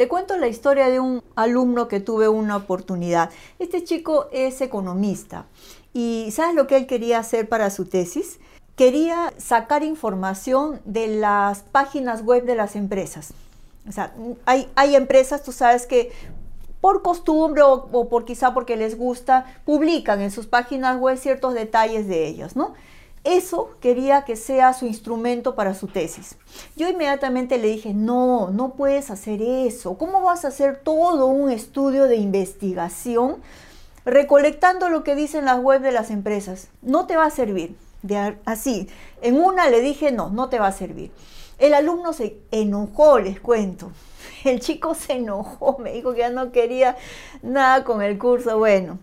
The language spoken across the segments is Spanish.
Te cuento la historia de un alumno que tuve una oportunidad. Este chico es economista y ¿sabes lo que él quería hacer para su tesis? Quería sacar información de las páginas web de las empresas. O sea, hay, hay empresas, tú sabes que por costumbre o, por quizá porque les gusta, publican en sus páginas web ciertos detalles de ellos, ¿no? Eso quería que sea su instrumento para su tesis. Yo inmediatamente le dije, no, no puedes hacer eso. ¿Cómo vas a hacer todo un estudio de investigación recolectando lo que dicen las webs de las empresas? No te va a servir. Así, en una le dije, no, no te va a servir. El alumno se enojó, les cuento. El chico se enojó, me dijo que ya no quería nada con el curso. Bueno,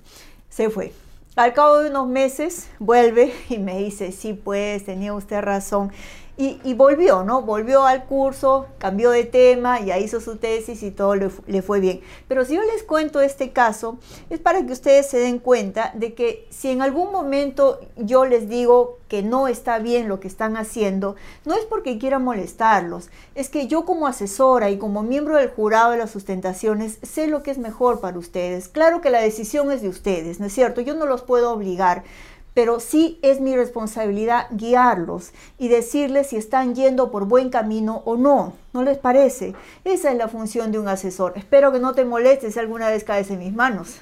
se fue. Al cabo de unos meses vuelve y me dice, sí, pues tenía usted razón. Y, volvió, ¿no? Volvió al curso, cambió de tema, ya hizo su tesis y todo le, le, fue bien. Pero si yo les cuento este caso, es para que ustedes se den cuenta de que si en algún momento yo les digo que no está bien lo que están haciendo, no es porque quiera molestarlos, es que yo como asesora y como miembro del jurado de las sustentaciones sé lo que es mejor para ustedes. Claro que la decisión es de ustedes, ¿no es cierto? Yo no los puedo obligar, pero sí es mi responsabilidad guiarlos y decirles si están yendo por buen camino o no. ¿No les parece? Esa es la función de un asesor. Espero que no te molestes si alguna vez caes en mis manos.